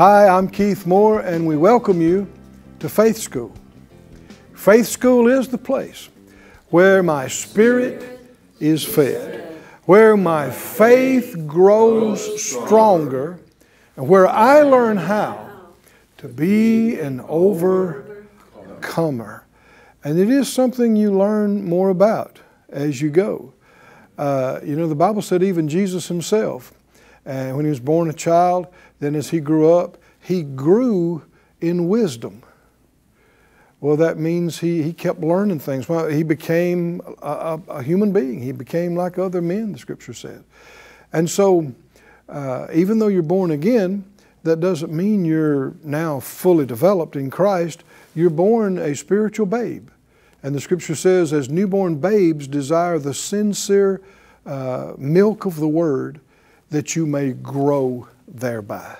Hi, I'm Keith Moore, and we welcome you to Faith School. Faith School is the place where my spirit is fed, where my faith grows stronger, and where I learn how to be an overcomer. And it is something you learn more about as you go. Uh, you know, the Bible said even Jesus himself, uh, when he was born a child, then as he grew up, he grew in wisdom. Well, that means he, he kept learning things. Well, he became a, a, a human being. He became like other men, the scripture said. And so, uh, even though you're born again, that doesn't mean you're now fully developed in Christ. You're born a spiritual babe. And the scripture says, as newborn babes desire the sincere uh, milk of the word, that you may grow thereby.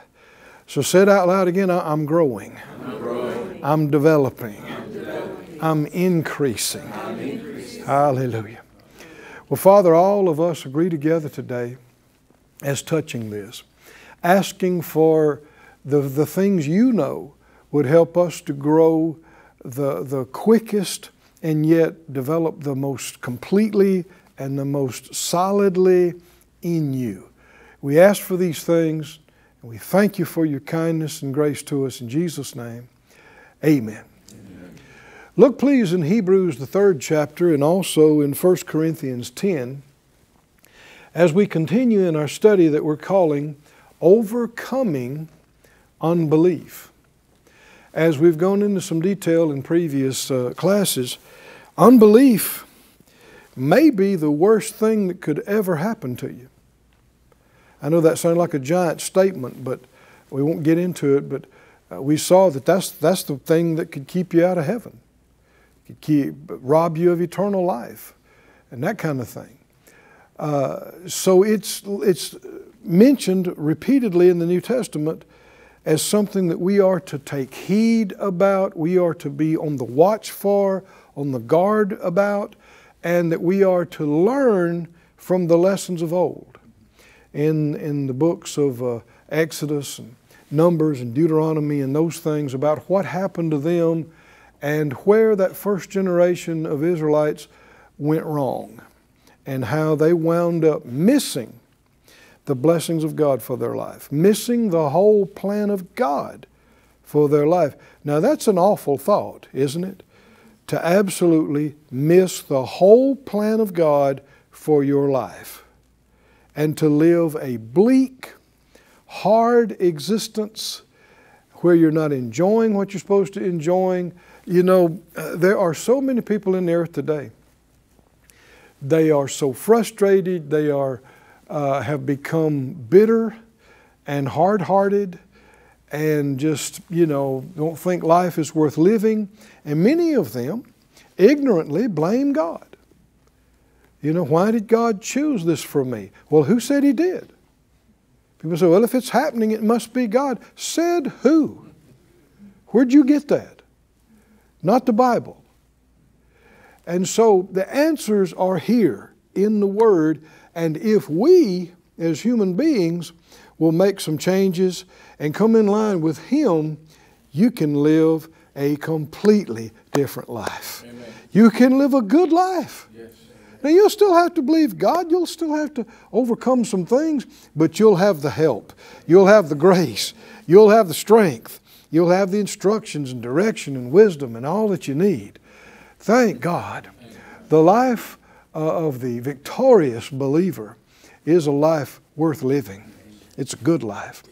So say it out loud again I'm growing, I'm growing. I'm developing, I'm developing. I'm increasing. I'm increasing. Hallelujah. Well, Father, all of us agree together today as touching this, asking for the, the things you know would help us to grow the, the quickest and yet develop the most completely and the most solidly in you. We ask for these things and we thank you for your kindness and grace to us in Jesus' name. Amen. Amen. Look, please, in Hebrews, the third chapter, and also in 1 Corinthians 10, as we continue in our study that we're calling Overcoming Unbelief. As we've gone into some detail in previous uh, classes, unbelief may be the worst thing that could ever happen to you. I know that sounds like a giant statement, but we won't get into it. But uh, we saw that that's, that's the thing that could keep you out of heaven, could keep, rob you of eternal life, and that kind of thing. Uh, so it's, it's mentioned repeatedly in the New Testament as something that we are to take heed about, we are to be on the watch for, on the guard about, and that we are to learn from the lessons of old in, in the books of uh, Exodus and Numbers and Deuteronomy and those things about what happened to them and where that first generation of Israelites went wrong and how they wound up missing the blessings of God for their life, missing the whole plan of God for their life. Now, that's an awful thought, isn't it? To absolutely miss the whole plan of God for your life and to live a bleak, hard existence where you're not enjoying what you're supposed to enjoy. You know, uh, there are so many people in the earth today. They are so frustrated. They are uh, have become bitter and hard-hearted, and just you know don't think life is worth living. And many of them ignorantly blame God. You know, why did God choose this for me? Well, who said He did? People say, well, if it's happening, it must be God. Said who? Where'd you get that? Not the Bible. And so the answers are here in the Word, and if we, as human beings, will make some changes and come in line with Him, you can live a completely different life. Amen. You can live a good life. Yes. Now, you'll still have to believe God. You'll still have to overcome some things, but you'll have the help. You'll have the grace. You'll have the strength. You'll have the instructions and direction and wisdom and all that you need. Thank God. The life uh, of the victorious believer is a life worth living, it's a good life.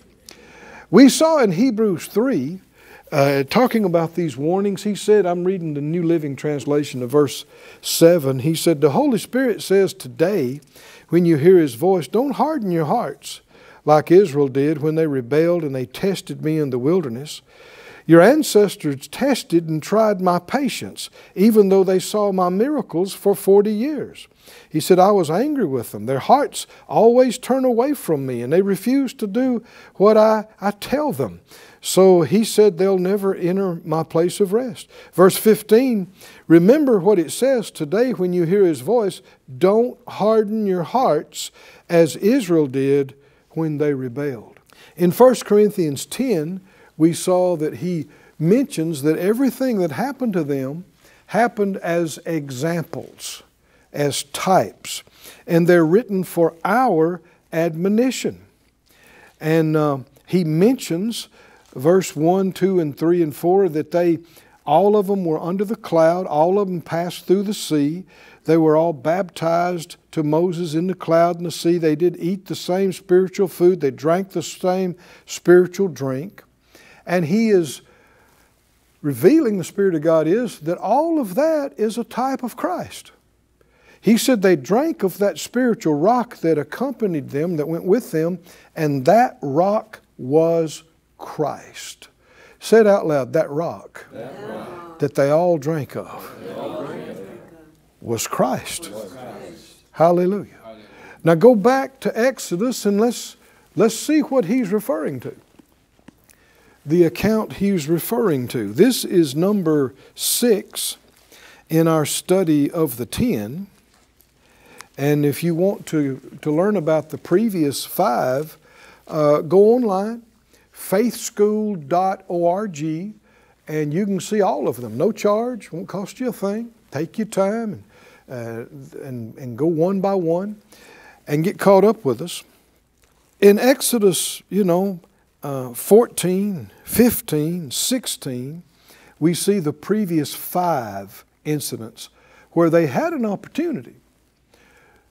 We saw in Hebrews 3 uh, talking about these warnings, he said, I'm reading the New Living Translation of verse 7. He said, The Holy Spirit says today, when you hear his voice, don't harden your hearts like Israel did when they rebelled and they tested me in the wilderness. Your ancestors tested and tried my patience, even though they saw my miracles for 40 years. He said, I was angry with them. Their hearts always turn away from me, and they refuse to do what I, I tell them. So he said, They'll never enter my place of rest. Verse 15 Remember what it says today when you hear his voice don't harden your hearts as Israel did when they rebelled. In 1 Corinthians 10, we saw that he mentions that everything that happened to them happened as examples, as types, and they're written for our admonition. And uh, he mentions verse 1, 2, and 3, and 4 that they, all of them were under the cloud, all of them passed through the sea. They were all baptized to Moses in the cloud and the sea. They did eat the same spiritual food, they drank the same spiritual drink. And he is revealing the Spirit of God is that all of that is a type of Christ. He said they drank of that spiritual rock that accompanied them, that went with them, and that rock was Christ. Say it out loud that rock, that, rock. that they all drank of was Christ. Was Christ. Hallelujah. Hallelujah. Now go back to Exodus and let's, let's see what he's referring to the account he's referring to. This is number six in our study of the ten. And if you want to, to learn about the previous five, uh, go online, faithschool.org, and you can see all of them. No charge, won't cost you a thing. Take your time and, uh, and, and go one by one and get caught up with us. In Exodus, you know, uh, 14, 15, 16, we see the previous five incidents where they had an opportunity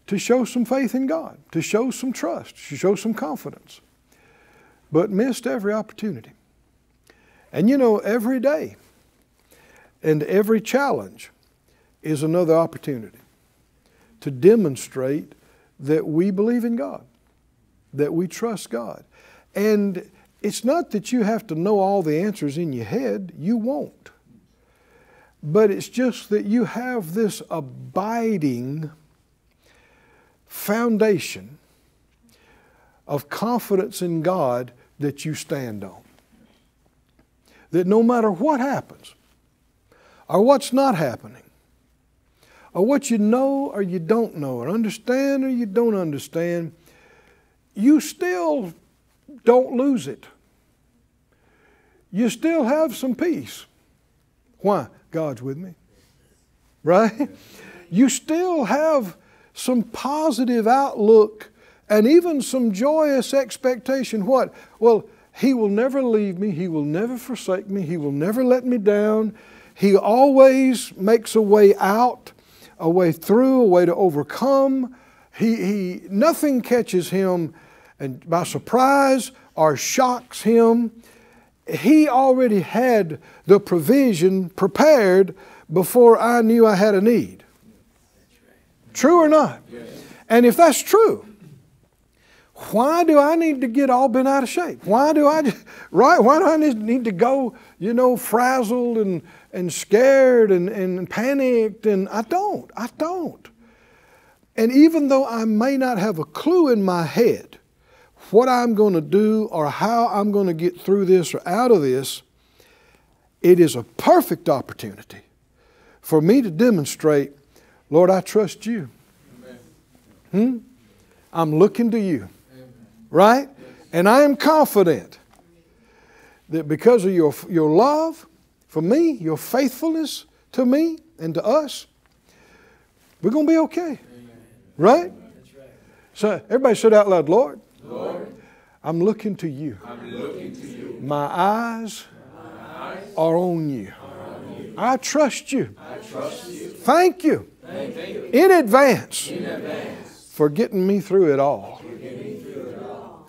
to show some faith in God, to show some trust, to show some confidence, but missed every opportunity. And you know, every day and every challenge is another opportunity to demonstrate that we believe in God, that we trust God. And it's not that you have to know all the answers in your head, you won't. But it's just that you have this abiding foundation of confidence in God that you stand on. That no matter what happens, or what's not happening, or what you know or you don't know, or understand or you don't understand, you still don't lose it. You still have some peace. Why? God's with me. Right? You still have some positive outlook and even some joyous expectation. What? Well, He will never leave me. He will never forsake me. He will never let me down. He always makes a way out, a way through, a way to overcome. He, he, nothing catches him and by surprise or shocks him. He already had the provision prepared before I knew I had a need. True or not? And if that's true, why do I need to get all bent out of shape? Why do I, right? Why do I need to go, you know, frazzled and, and scared and, and panicked? And I don't. I don't. And even though I may not have a clue in my head what I'm going to do or how I'm going to get through this or out of this, it is a perfect opportunity for me to demonstrate, Lord, I trust you. Hmm? I'm looking to you. Right? And I am confident that because of your, your love for me, your faithfulness to me and to us, we're going to be okay. Right? So everybody said out loud, Lord, Lord, I'm looking to you. I'm Looking to you. My, eyes My eyes are on you. Are on you. I, trust you. I trust you. Thank you. Thank you. In, advance In advance for getting me through it all.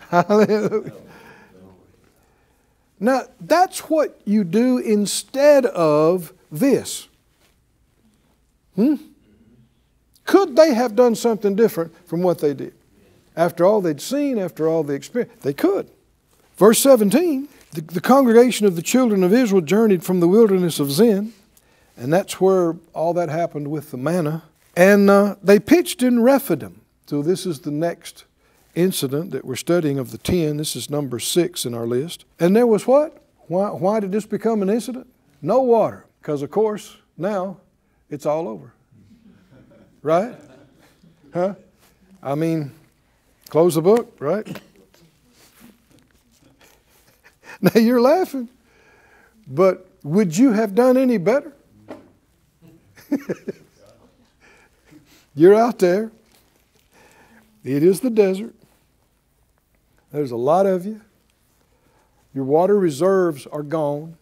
Hallelujah. Now, that's what you do instead of this. Hmm? Could they have done something different from what they did? after all they'd seen, after all the experience, They could. Verse 17 the, the congregation of the children of Israel journeyed from the wilderness of Zin, and that's where all that happened with the manna. And uh, they pitched in Rephidim. So this is the next incident that we're studying of the 10. This is number six in our list. And there was what? Why, why did this become an incident? No water. Because, of course, now it's all over. Right? Huh? I mean, close the book, right? now you're laughing, but would you have done any better? you're out there. It is the desert. There's a lot of you. Your water reserves are gone.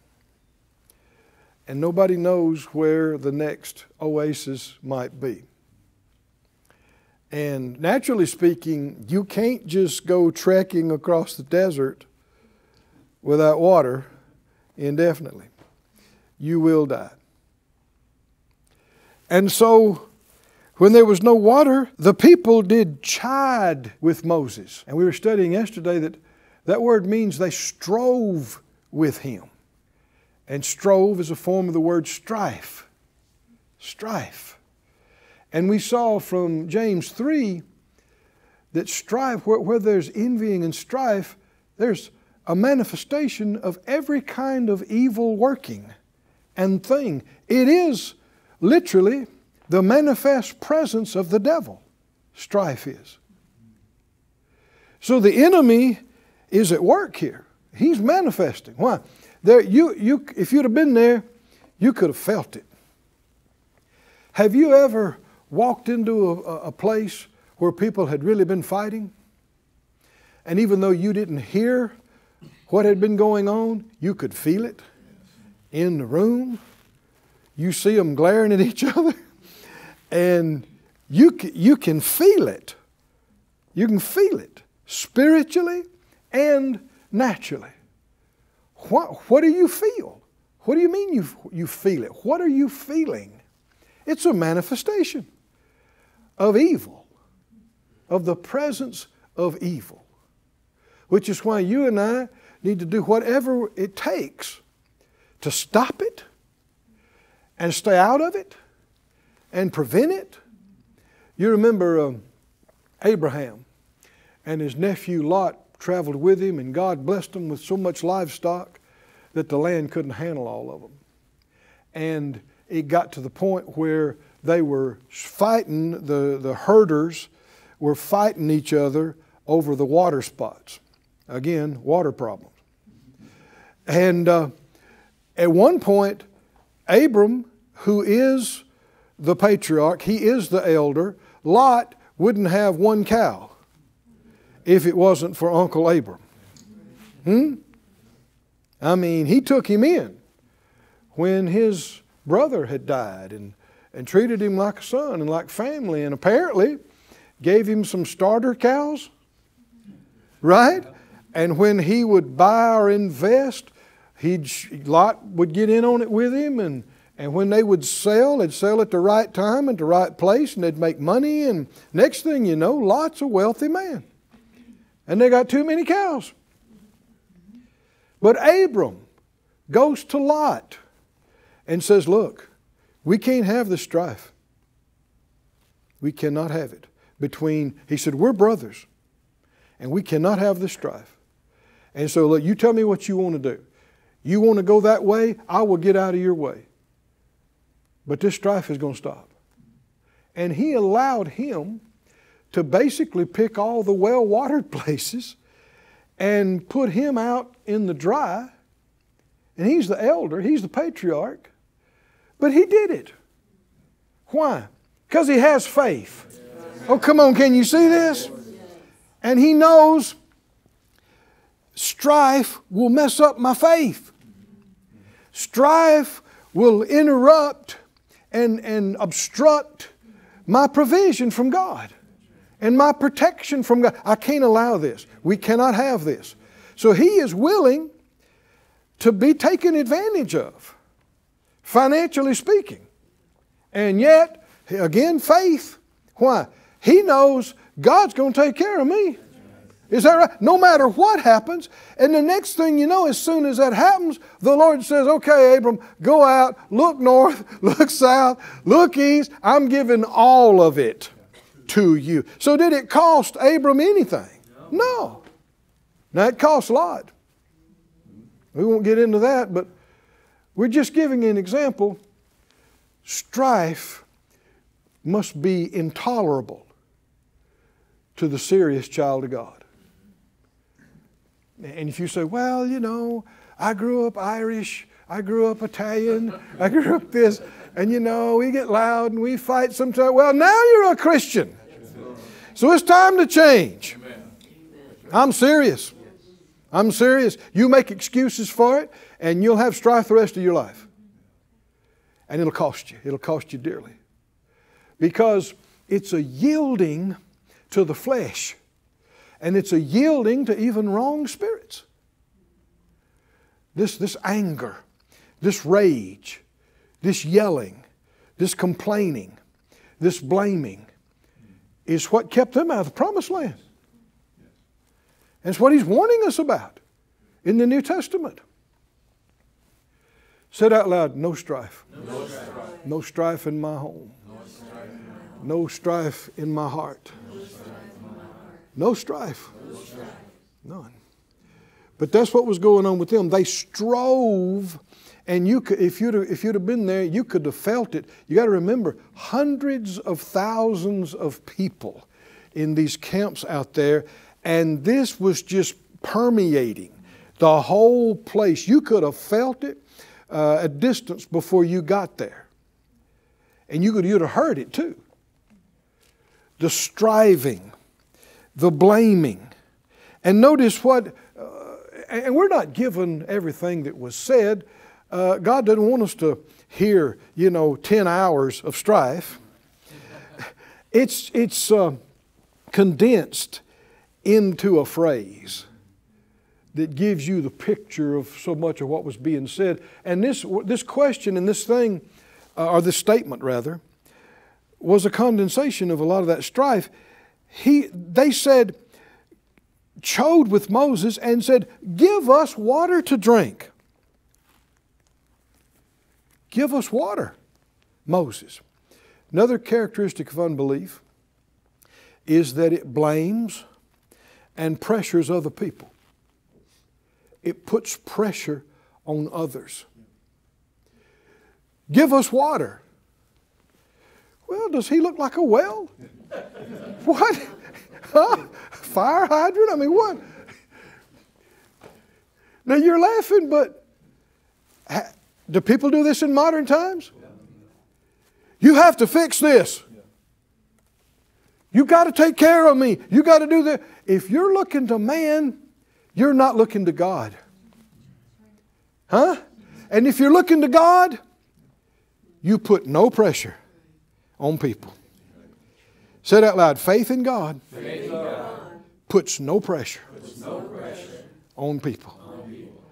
And nobody knows where the next oasis might be. And naturally speaking, you can't just go trekking across the desert without water indefinitely. You will die. And so, when there was no water, the people did chide with Moses. And we were studying yesterday that that word means they strove with him. And strove is a form of the word strife. Strife. And we saw from James 3 that strife, where, where there's envying and strife, there's a manifestation of every kind of evil working and thing. It is literally the manifest presence of the devil. Strife is. So the enemy is at work here. He's manifesting. Why? There, you, you, if you'd have been there, you could have felt it. Have you ever walked into a, a place where people had really been fighting? And even though you didn't hear what had been going on, you could feel it in the room. You see them glaring at each other, and you, you can feel it. You can feel it spiritually and naturally. What, what do you feel? What do you mean you, you feel it? What are you feeling? It's a manifestation of evil, of the presence of evil, which is why you and I need to do whatever it takes to stop it and stay out of it and prevent it. You remember um, Abraham and his nephew Lot traveled with him, and God blessed them with so much livestock that the land couldn't handle all of them. And it got to the point where they were fighting, the, the herders were fighting each other over the water spots. Again, water problems. And uh, at one point, Abram, who is the patriarch, he is the elder, Lot wouldn't have one cow if it wasn't for Uncle Abram. Hmm? I mean, he took him in when his brother had died and, and treated him like a son and like family, and apparently gave him some starter cows, right? And when he would buy or invest, he'd, Lot would get in on it with him, and, and when they would sell, they'd sell at the right time and the right place, and they'd make money, and next thing you know, Lot's a wealthy man and they got too many cows. But Abram goes to Lot and says, Look, we can't have this strife. We cannot have it between, he said, we're brothers, and we cannot have this strife. And so, look, you tell me what you want to do. You want to go that way, I will get out of your way. But this strife is going to stop. And he allowed him to basically pick all the well watered places and put him out in the dry. And he's the elder, he's the patriarch. But he did it. Why? Because he has faith. Oh, come on, can you see this? And he knows strife will mess up my faith. Strife will interrupt and, and obstruct my provision from God and my protection from God. I can't allow this. We cannot have this. So he is willing to be taken advantage of, financially speaking. And yet, again, faith. Why? He knows God's going to take care of me. Is that right? No matter what happens. And the next thing you know, as soon as that happens, the Lord says, Okay, Abram, go out, look north, look south, look east. I'm giving all of it to you. So, did it cost Abram anything? No. Now, it cost Lot. We won't get into that, but we're just giving an example. Strife must be intolerable to the serious child of God. And if you say, well, you know, I grew up Irish, I grew up Italian, I grew up this, and you know, we get loud and we fight sometimes. Well, now you're a Christian. So it's time to change. I'm serious. I'm serious. You make excuses for it, and you'll have strife the rest of your life. And it'll cost you. It'll cost you dearly. Because it's a yielding to the flesh and it's a yielding to even wrong spirits. This, this anger, this rage, this yelling, this complaining, this blaming is what kept them out of the promised land. And it's what he's warning us about in the New Testament. Said out loud, no strife. No strife, no strife in my home. No strife in my heart. No strife. None. But that's what was going on with them. They strove, and you could, if you'd have, if you'd have been there, you could have felt it. You got to remember, hundreds of thousands of people in these camps out there, and this was just permeating the whole place. You could have felt it uh, a distance before you got there, and you could you'd have heard it too. The striving, the blaming. And notice what, uh, and we're not given everything that was said. Uh, God doesn't want us to hear, you know, 10 hours of strife. It's, it's uh, condensed into a phrase that gives you the picture of so much of what was being said. And this, this question and this thing, uh, or this statement rather, was a condensation of a lot of that strife he, they said, chode with Moses and said, Give us water to drink. Give us water, Moses. Another characteristic of unbelief is that it blames and pressures other people. It puts pressure on others. Give us water. Well, does he look like a well? What? Huh? Fire hydrant? I mean, what? Now you're laughing, but do people do this in modern times? You have to fix this. You got to take care of me. You got to do that. If you're looking to man, you're not looking to God. Huh? And if you're looking to God, you put no pressure on people. Say it out loud. Faith in God, Faith in God puts no pressure, puts no pressure on, people. on people.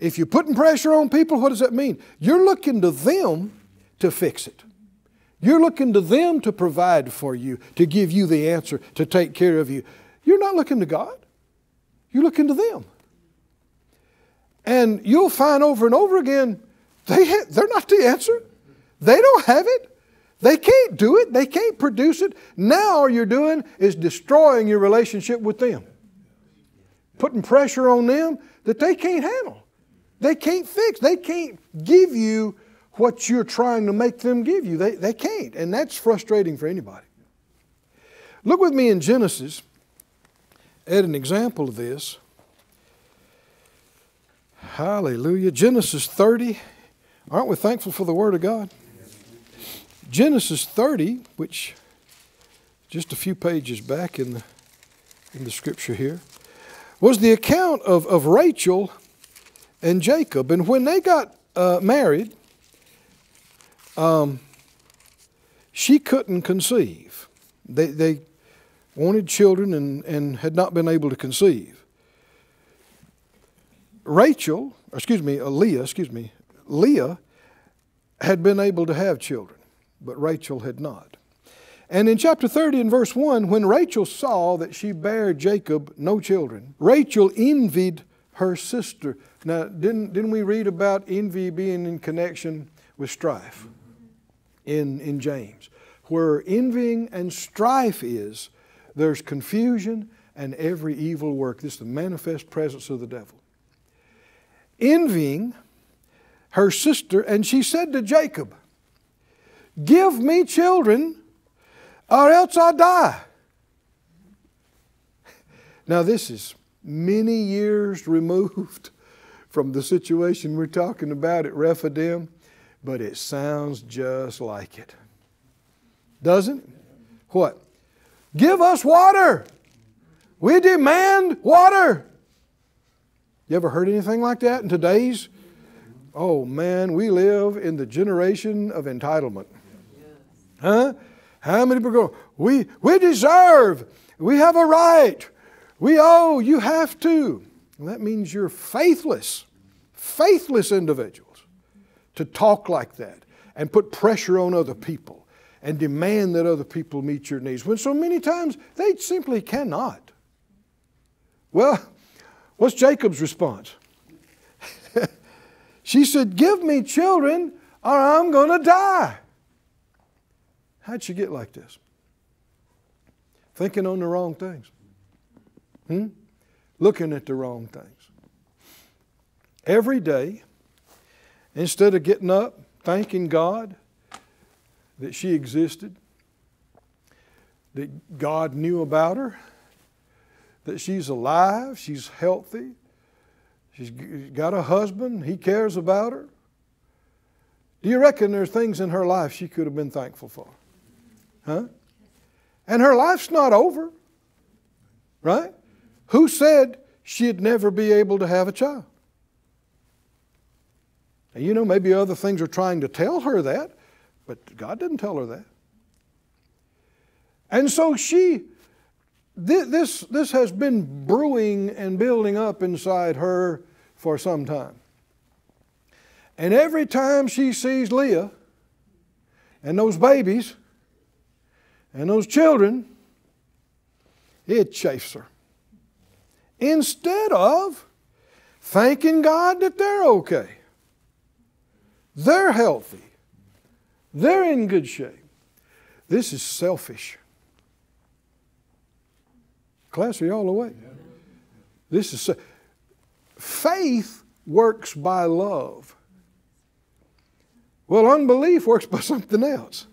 If you're putting pressure on people, what does that mean? You're looking to them to fix it. You're looking to them to provide for you, to give you the answer, to take care of you. You're not looking to God. You're looking to them. And you'll find over and over again, they ha- they're not the answer. They don't have it. They can't do it, they can't produce it. Now, all you're doing is destroying your relationship with them, putting pressure on them that they can't handle. They can't fix, they can't give you what you're trying to make them give you. They, they can't, and that's frustrating for anybody. Look with me in Genesis at an example of this. Hallelujah. Genesis 30. Aren't we thankful for the Word of God? Genesis 30, which just a few pages back in the, in the scripture here, was the account of, of Rachel and Jacob. And when they got uh, married, um, she couldn't conceive. They, they wanted children and, and had not been able to conceive. Rachel, excuse me, Leah, excuse me, Leah had been able to have children but Rachel had not. And in chapter 30 and verse 1, when Rachel saw that she bare Jacob no children, Rachel envied her sister. Now, didn't, didn't we read about envy being in connection with strife in, in James? Where envying and strife is, there's confusion and every evil work. This is the manifest presence of the devil. Envying her sister, and she said to Jacob, Give me children, or else I die. Now, this is many years removed from the situation we're talking about at Rephidim, but it sounds just like it. Doesn't? What? Give us water. We demand water. You ever heard anything like that in today's? Oh man, we live in the generation of entitlement. Huh? How many people go, we, we deserve, we have a right, we owe, you have to. Well, that means you're faithless, faithless individuals to talk like that and put pressure on other people and demand that other people meet your needs when so many times they simply cannot. Well, what's Jacob's response? she said, Give me children or I'm going to die. How'd she get like this? Thinking on the wrong things. Hmm? Looking at the wrong things. Every day, instead of getting up, thanking God that she existed, that God knew about her, that she's alive, she's healthy, she's got a husband, he cares about her. Do you reckon there's things in her life she could have been thankful for? Huh? And her life's not over. Right? Who said she'd never be able to have a child? And you know, maybe other things are trying to tell her that, but God didn't tell her that. And so she, this, this has been brewing and building up inside her for some time. And every time she sees Leah and those babies, and those children, it chafes her. Instead of thanking God that they're okay, they're healthy, they're in good shape. This is selfish. Class, are y'all awake? This is faith works by love. Well, unbelief works by something else.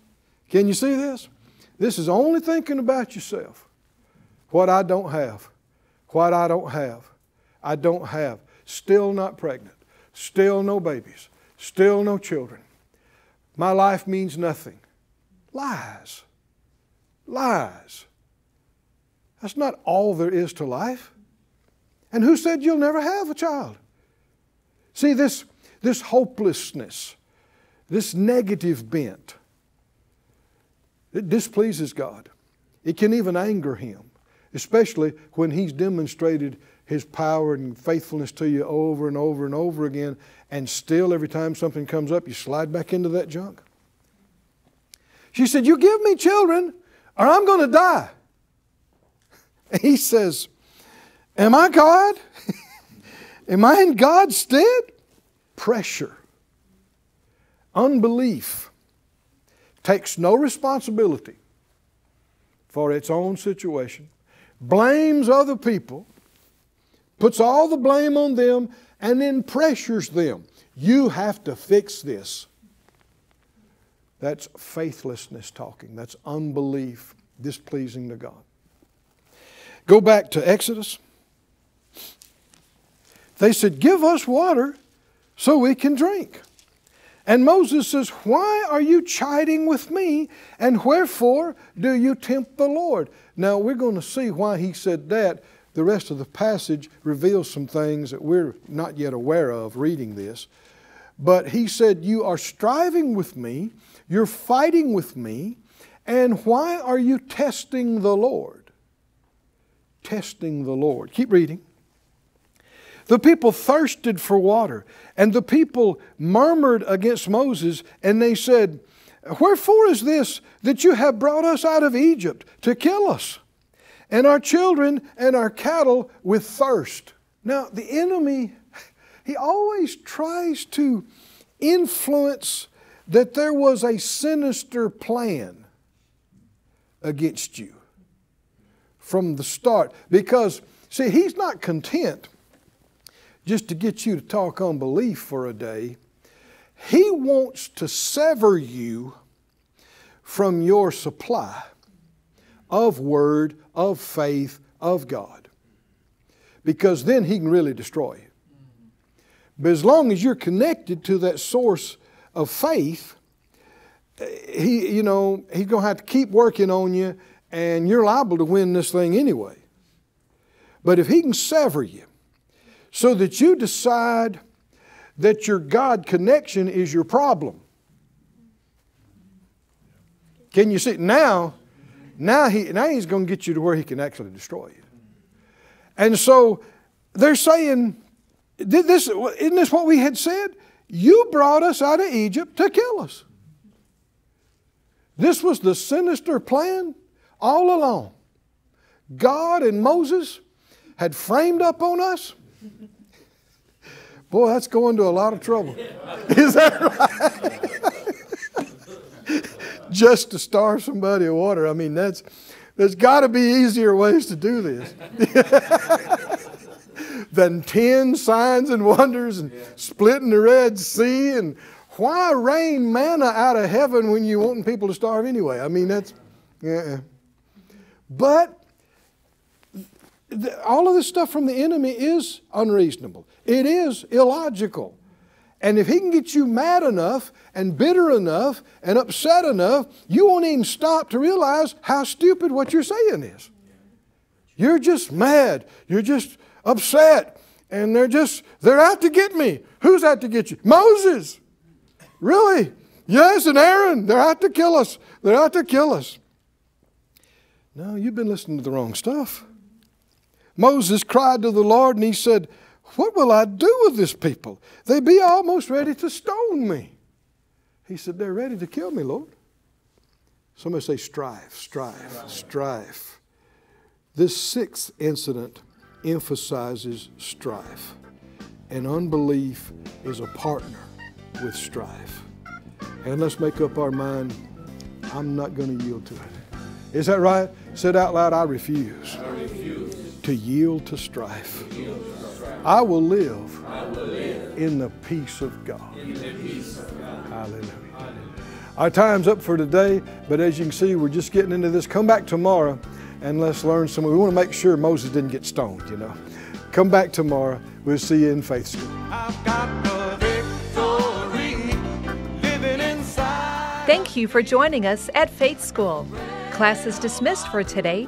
Can you see this? This is only thinking about yourself. What I don't have. What I don't have. I don't have. Still not pregnant. Still no babies. Still no children. My life means nothing. Lies. Lies. That's not all there is to life. And who said you'll never have a child? See, this, this hopelessness, this negative bent, it displeases God. It can even anger Him, especially when He's demonstrated His power and faithfulness to you over and over and over again, and still every time something comes up, you slide back into that junk. She said, You give me children, or I'm going to die. he says, Am I God? Am I in God's stead? Pressure, unbelief takes no responsibility for its own situation, blames other people, puts all the blame on them, and then pressures them. You have to fix this. That's faithlessness talking. That's unbelief, displeasing to God. Go back to Exodus. They said, Give us water so we can drink. And Moses says, Why are you chiding with me? And wherefore do you tempt the Lord? Now, we're going to see why he said that. The rest of the passage reveals some things that we're not yet aware of reading this. But he said, You are striving with me, you're fighting with me, and why are you testing the Lord? Testing the Lord. Keep reading. The people thirsted for water, and the people murmured against Moses, and they said, Wherefore is this that you have brought us out of Egypt to kill us, and our children and our cattle with thirst? Now, the enemy, he always tries to influence that there was a sinister plan against you from the start. Because, see, he's not content just to get you to talk unbelief for a day. He wants to sever you from your supply of word, of faith, of God. Because then he can really destroy you. But as long as you're connected to that source of faith, he, you know, he's going to have to keep working on you, and you're liable to win this thing anyway. But if he can sever you so that you decide that your God connection is your problem, can you see now? Now he now he's going to get you to where he can actually destroy you. And so they're saying, this, isn't this what we had said? You brought us out of Egypt to kill us. This was the sinister plan all along. God and Moses had framed up on us. Boy, that's going to a lot of trouble. Is that right? Just to starve somebody of water. I mean, that's there's got to be easier ways to do this than ten signs and wonders and splitting the Red Sea and why rain manna out of heaven when you're wanting people to starve anyway? I mean, that's yeah. But all of this stuff from the enemy is unreasonable. It is illogical. And if he can get you mad enough and bitter enough and upset enough, you won't even stop to realize how stupid what you're saying is. You're just mad. You're just upset. And they're just, they're out to get me. Who's out to get you? Moses. Really? Yes, and Aaron. They're out to kill us. They're out to kill us. No, you've been listening to the wrong stuff. Moses cried to the Lord and he said, What will I do with this people? They be almost ready to stone me. He said, They're ready to kill me, Lord. Somebody say, strife, strife, strife. This sixth incident emphasizes strife, and unbelief is a partner with strife. And let's make up our mind I'm not going to yield to it. Is that right? Said out loud, I refuse, I refuse to yield to strife. to yield to strife. I will live I will live in the peace of God. in the peace of God. Hallelujah. Our time's up for today, but as you can see, we're just getting into this. Come back tomorrow and let's learn some. We want to make sure Moses didn't get stoned, you know. Come back tomorrow. We'll see you in Faith School. I've got the victory living inside. Thank you for joining us at Faith School. Class is dismissed for today,